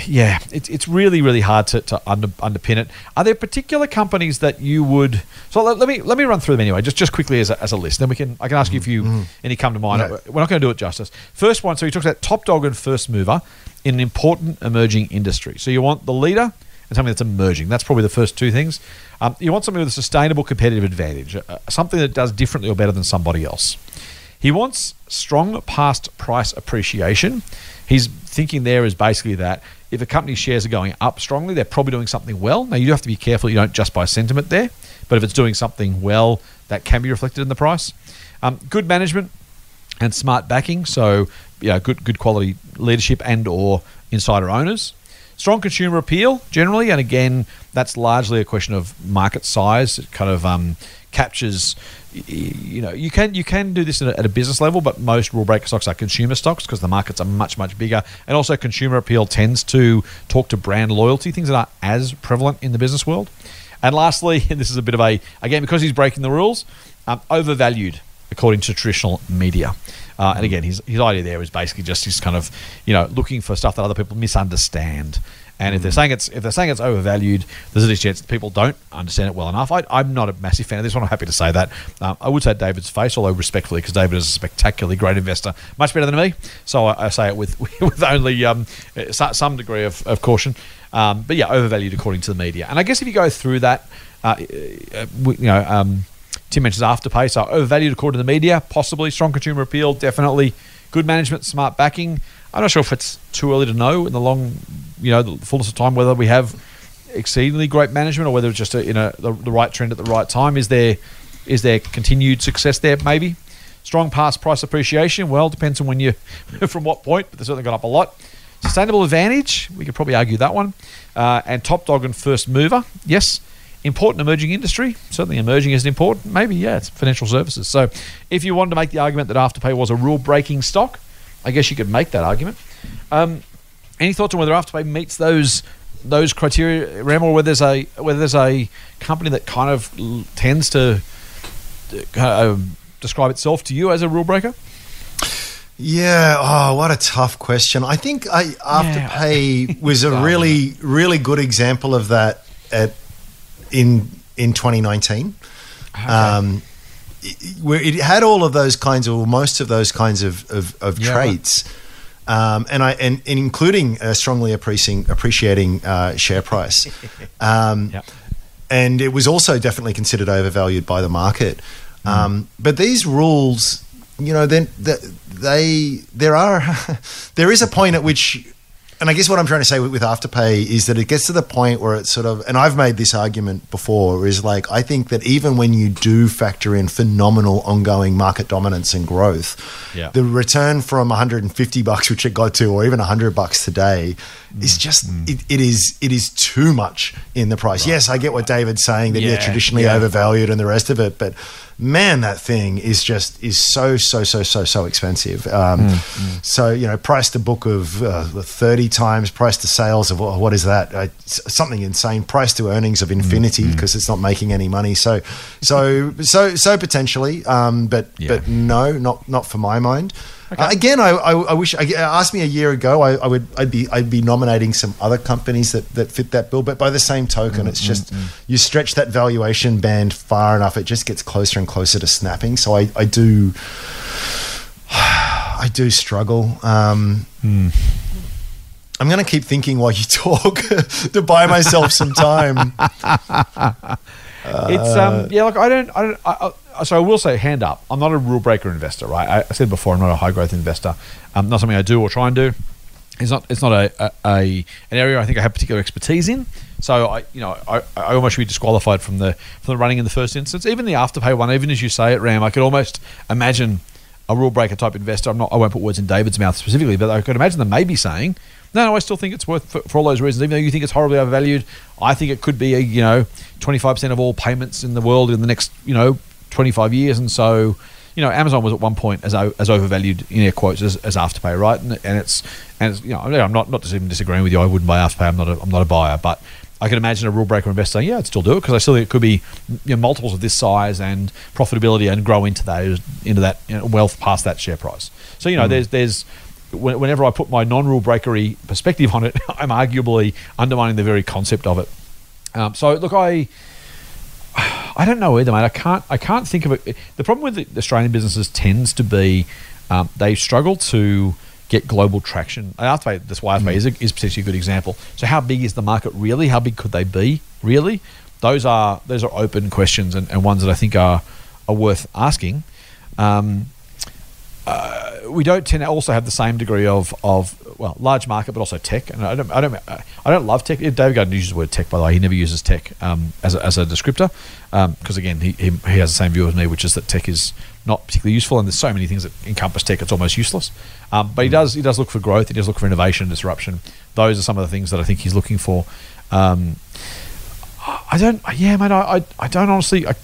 yeah, it's it's really really hard to, to under, underpin it. Are there particular companies that you would? So let, let me let me run through them anyway, just just quickly as a, as a list. Then we can I can ask you if you any come to mind. Yeah. We're not going to do it justice. First one. So he talks about top dog and first mover in an important emerging industry. So you want the leader and something that's emerging. That's probably the first two things. Um, you want something with a sustainable competitive advantage, uh, something that does differently or better than somebody else. He wants strong past price appreciation. He's thinking there is basically that if a company's shares are going up strongly, they're probably doing something well. Now, you do have to be careful you don't just buy sentiment there, but if it's doing something well, that can be reflected in the price. Um, good management and smart backing, so yeah, good good quality leadership and or insider owners. Strong consumer appeal generally, and again, that's largely a question of market size. It kind of um, captures, you know, you can you can do this at a, business level, but most rule breaker stocks are consumer stocks because the markets are much much bigger, and also consumer appeal tends to talk to brand loyalty, things that aren't as prevalent in the business world. And lastly, and this is a bit of a again because he's breaking the rules, um, overvalued according to traditional media. Uh, and again, his, his idea there is basically just he's kind of you know looking for stuff that other people misunderstand. And if they're saying it's if they're saying it's overvalued, there's a chance that people don't understand it well enough. I, I'm not a massive fan of this one. I'm happy to say that. Um, I would say David's face, although respectfully, because David is a spectacularly great investor, much better than me. So I, I say it with with only um, some degree of, of caution. Um, but yeah, overvalued according to the media. And I guess if you go through that, uh, uh, you know. Um, Tim mentions Afterpay, so overvalued according to the media, possibly strong consumer appeal, definitely good management, smart backing. I'm not sure if it's too early to know in the long, you know, the fullness of time whether we have exceedingly great management or whether it's just a, in a the, the right trend at the right time. Is there is there continued success there? Maybe strong past price appreciation. Well, depends on when you from what point, but they've certainly gone up a lot. Sustainable advantage, we could probably argue that one. Uh, and top dog and first mover, yes. Important emerging industry, certainly emerging isn't important. Maybe, yeah, it's financial services. So if you wanted to make the argument that Afterpay was a rule breaking stock, I guess you could make that argument. Um, any thoughts on whether Afterpay meets those those criteria, Ram, or whether there's a whether there's a company that kind of tends to uh, um, describe itself to you as a rule breaker? Yeah. Oh, what a tough question. I think I, Afterpay was a really, really good example of that at in in 2019. Um, it- where it had all of those kinds of, or most of those kinds of of, of Yeah, traits, um, and I and, and including a strongly appreciating appreciating uh, share price. Um, Yep. and it was also definitely considered overvalued by the market. Um, but these rules, you know, then the, they there are there is a point at which, and I guess what I'm trying to say with, with Afterpay is that it gets to the point where it's sort of, and I've made this argument before, is like I think that even when you do factor in phenomenal ongoing market dominance and growth, Yeah. the return from 150 bucks, which it got to, or even 100 bucks today, mm. is just mm. it, it is it is too much in the price. yes, I get what David's saying that Yeah, they're traditionally yeah. overvalued and the rest of it, but man, that thing is just is so so so so so expensive. Um, So you know, price to book of uh, 30 times, price to sales of what is that? Uh, something insane. Price to earnings of infinity because it's not making any money. So so so so potentially, um, but Yeah. but no, not not for my mind. Uh, again, I, I, I wish. I, asked me a year ago. I, I would. I'd be. I'd be nominating some other companies that, that fit that bill. But by the same token, it's just you stretch that valuation band far enough, it just gets closer and closer to snapping. So I, I do. I do struggle. Um, I'm going to keep thinking while you talk to buy myself some time. it's um yeah like I don't I don't I, I, so I will say hand up. I'm not a rule breaker investor right? I, said before I'm not a high growth investor. Um not something I do or try and do. It's not it's not a, a, a an area I think I have particular expertise in. So I you know I, I almost should be disqualified from the from the running in the first instance. Even the afterpay one even as you say it Ram I could almost imagine a rule breaker type investor. I'm not I won't put words in David's mouth specifically but I could imagine them maybe saying no, no, I still think it's worth for, for all those reasons. Even though you think it's horribly overvalued, I think it could be a you know twenty five percent of all payments in the world in the next you know twenty five years. And so, you know, Amazon was at one point as as overvalued in air quotes as, as Afterpay, right? And, and it's and it's, you know I'm not not even disagreeing with you. I wouldn't buy Afterpay. I'm not a, I'm not a buyer, but I can imagine a rule breaker investor saying, "Yeah, I'd still do it because I still think it could be you know, multiples of this size and profitability and grow into those into that you know, wealth past that share price." So you know, there's there's whenever I put my non-rule breakery perspective on it, I'm arguably undermining the very concept of it. Um, so look, I I don't know either, mate. I can't I can't think of it. The problem with the Australian businesses tends to be um, they struggle to get global traction. Afterpay, that's why Afterpay is, a, is potentially a good example. So how big is the market really? How big could they be really? Those are those are open questions and, and ones that I think are are worth asking. Um, uh, we don't tend to also have the same degree of, of well large market, but also tech. And I don't I don't I don't love tech. David Gardner uses the word tech by the way. He never uses tech um, as, a, as a descriptor because again he, he he has the same view as me, which is that tech is not particularly useful, and there's so many things that encompass tech it's almost useless. Um, but he does he does look for growth. He does look for innovation and disruption. Those are some of the things that I think he's looking for. Um, I don't. Yeah, man. I, I, I don't honestly. I,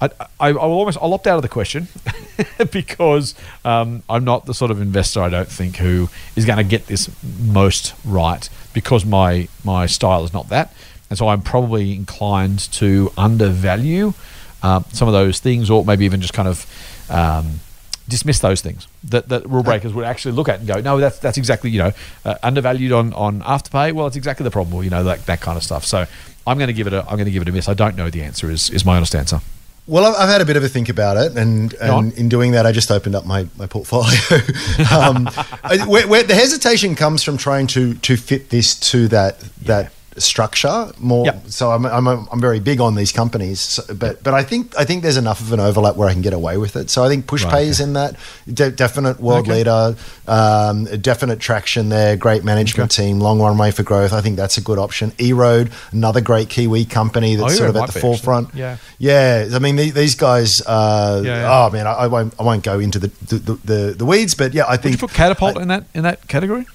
I, I, I will almost. I'll opt out of the question because um, I'm not the sort of investor. I don't think who is going to get this most right because my my style is not that, and so I'm probably inclined to undervalue um, some of those things, or maybe even just kind of. Um, dismiss those things that, that rule breakers would actually look at and go, no, that's that's exactly you know uh, undervalued on on afterpay. Well, it's exactly the problem, or you know that that kind of stuff. So I'm going to give it a I'm going to give it a miss. I don't know the answer. Is is my honest answer. Well, I've, I've had a bit of a think about it, and, and in doing that, I just opened up my, my portfolio. um, where, where the hesitation comes from trying to to fit this to that that structure more. Yep. So I'm, I'm I'm very big on these companies, so, but but I think I think there's enough of an overlap where I can get away with it. So I think PushPay Right, is in that de- definite world Okay. leader, um, definite traction there, great management team, long runway for growth. I think that's a good option. eRoad, another great Kiwi company that's Oh, sort of at the be, actually. forefront. Yeah. Yeah, I mean the, these guys. Uh, Yeah, yeah. Oh man, I, I won't. I won't go into the the, the, the weeds, but yeah, I Would think you put catapult in that in that category?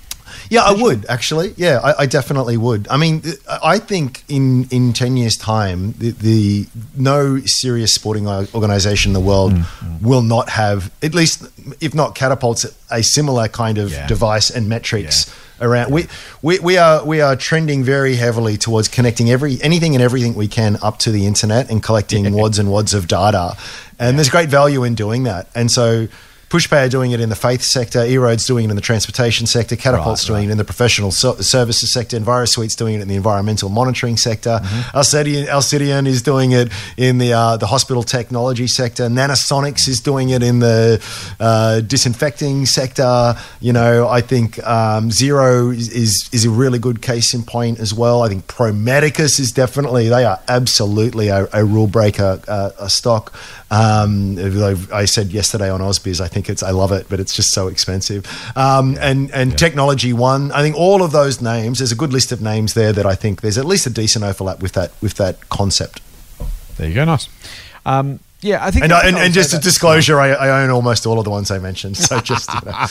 Yeah, I would actually. Yeah, I, I definitely would. I mean, I think in in ten years' time, the, the no serious sporting organization in the world Mm, will not have at least, if not catapults, a similar kind of Yeah. device and metrics. Around we, we we are we are trending very heavily towards connecting every anything and everything we can up to the internet and collecting wads and wads of data, and there's great value in doing that. And so Pushpay are doing it in the faith sector, eRoad's doing it in the transportation sector, Catapult's Right, doing it in the professional so- services sector, EnviroSuite's doing it in the environmental monitoring sector, Mm-hmm. Alcidion, Alcidion is doing it in the uh, the hospital technology sector, Nanosonics is doing it in the uh, disinfecting sector. You know, I think um, Xero is, is is a really good case in point as well. I think Pro Medicus is definitely they are absolutely a, a rule breaker uh, a stock. Um, although I said yesterday on Ausbiz, I think it's I love it, but it's just so expensive. Um, And and Technology One, I think all of those names. There's a good list of names there that I think there's at least a decent overlap with that with that concept. There you go. Nice. Um, yeah, I think. And, I I, and, and just a disclosure, I, I own almost all of the ones I mentioned. So just, you know.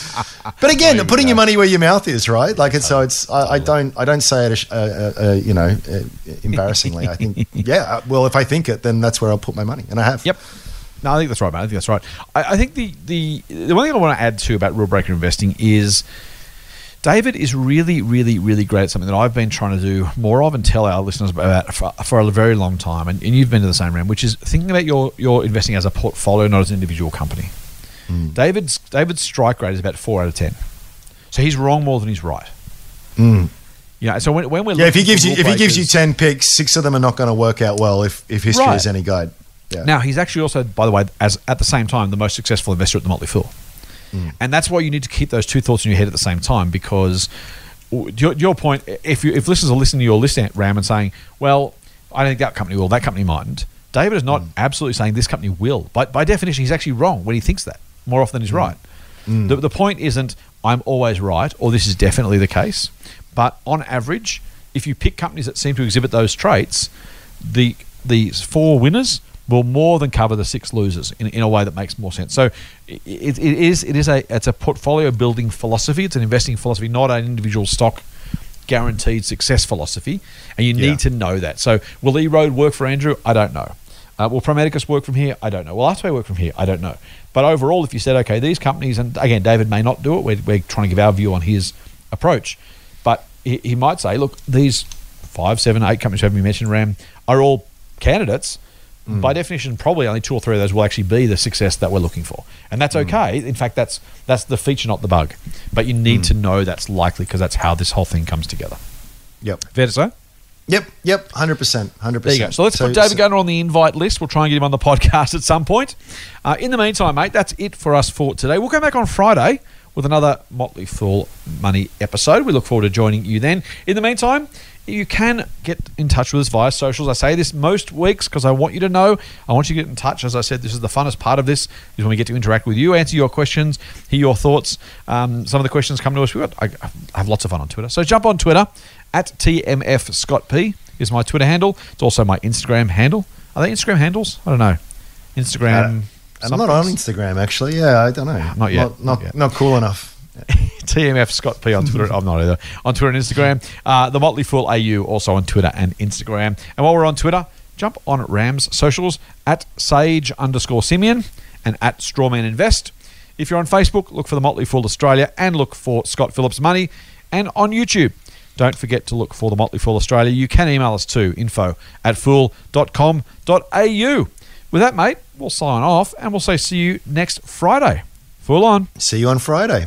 but again, There putting go. your money where your mouth is, right? Like it's so it's. I, I don't I don't say it, uh, uh, uh, you know, uh, embarrassingly. I think yeah. uh, Well, if I think it, then that's where I'll put my money, and I have. Yep. No, I think that's right, man. I think that's right. I, I think the, the the one thing I want to add to about rule breaker investing is David is really, really, really great at something that I've been trying to do more of and tell our listeners about for, for a very long time. And, and you've been to the same round, which is thinking about your, your investing as a portfolio, not as an individual company. David's David's strike rate is about four out of ten, so he's wrong more than he's right. Mm. Know, so when, when we're Yeah, if he gives you if he gives you ten picks, six of them are not going to work out well. If if history Right. is any guide. Yeah. Now he's actually also, by the way, as at the same time, the most successful investor at the Motley Fool, hmm. and that's why you need to keep those two thoughts in your head at the same time. Because your, your point, if you if listeners are listening to your list ram and saying, "Well, I don't think that company will, that company mightn't," David is not hmm. absolutely saying this company will. but by definition, he's actually wrong when he thinks that more often than he's hmm. right. The, the point isn't I'm always right or this is definitely the case, but on average, if you pick companies that seem to exhibit those traits, the the four winners will more than cover the six losers in, in a way that makes more sense. So it, it is it is a it's a portfolio building philosophy. It's an investing philosophy, not an individual stock guaranteed success philosophy, and you need Yeah. to know that. So will E Road work for Andrew? I don't know. Uh, will Pro Medicus work from here? I don't know. Will Artway work from here? I don't know. But overall, if you said, okay, these companies, and again, David may not do it, we're, we're trying to give our view on his approach, but he, he might say, look, these five, seven, eight companies who haven't mentioned, Ram, are all candidates. Mm. By definition, probably only two or three of those will actually be the success that we're looking for, and that's mm. okay. In fact, that's that's the feature, not the bug. But you need mm. to know that's likely because that's how this whole thing comes together. Yep. Fair to say? Yep. Yep. Hundred percent. 100%. There you go. So let's put David Gardner on the invite list. We'll try and get him on the podcast at some point. Uh, in the meantime, mate, that's it for us for today. We'll come back on Friday with another Motley Fool Money episode. We look forward to joining you then. In the meantime, you can get in touch with us via socials. I say this most weeks because I want you to know. I want you to get in touch. As I said, this is the funnest part of this is when we get to interact with you, answer your questions, hear your thoughts. Um, some of the questions come to us. We got I, I have lots of fun on Twitter. So jump on Twitter at TMF Scott P is my Twitter handle. It's also my Instagram handle. Are they Instagram handles? I don't know. Instagram. I'm not on? Instagram actually. Yeah, I don't know. Not yet. Not not, Not yet. not cool enough. TMF Scott P on Twitter. I'm not either. On Twitter and Instagram. Uh, the Motley Fool AU also on Twitter and Instagram. And while we're on Twitter, jump on Rams socials at Sage underscore Simeon and at Strawman Invest. If you're on Facebook, look for the Motley Fool Australia and look for Scott Phillips Money. And on YouTube, don't forget to look for the Motley Fool Australia. You can email us too, info at fool.com.au. With that, mate, we'll sign off and we'll say see you next Friday. Fool on. See you on Friday.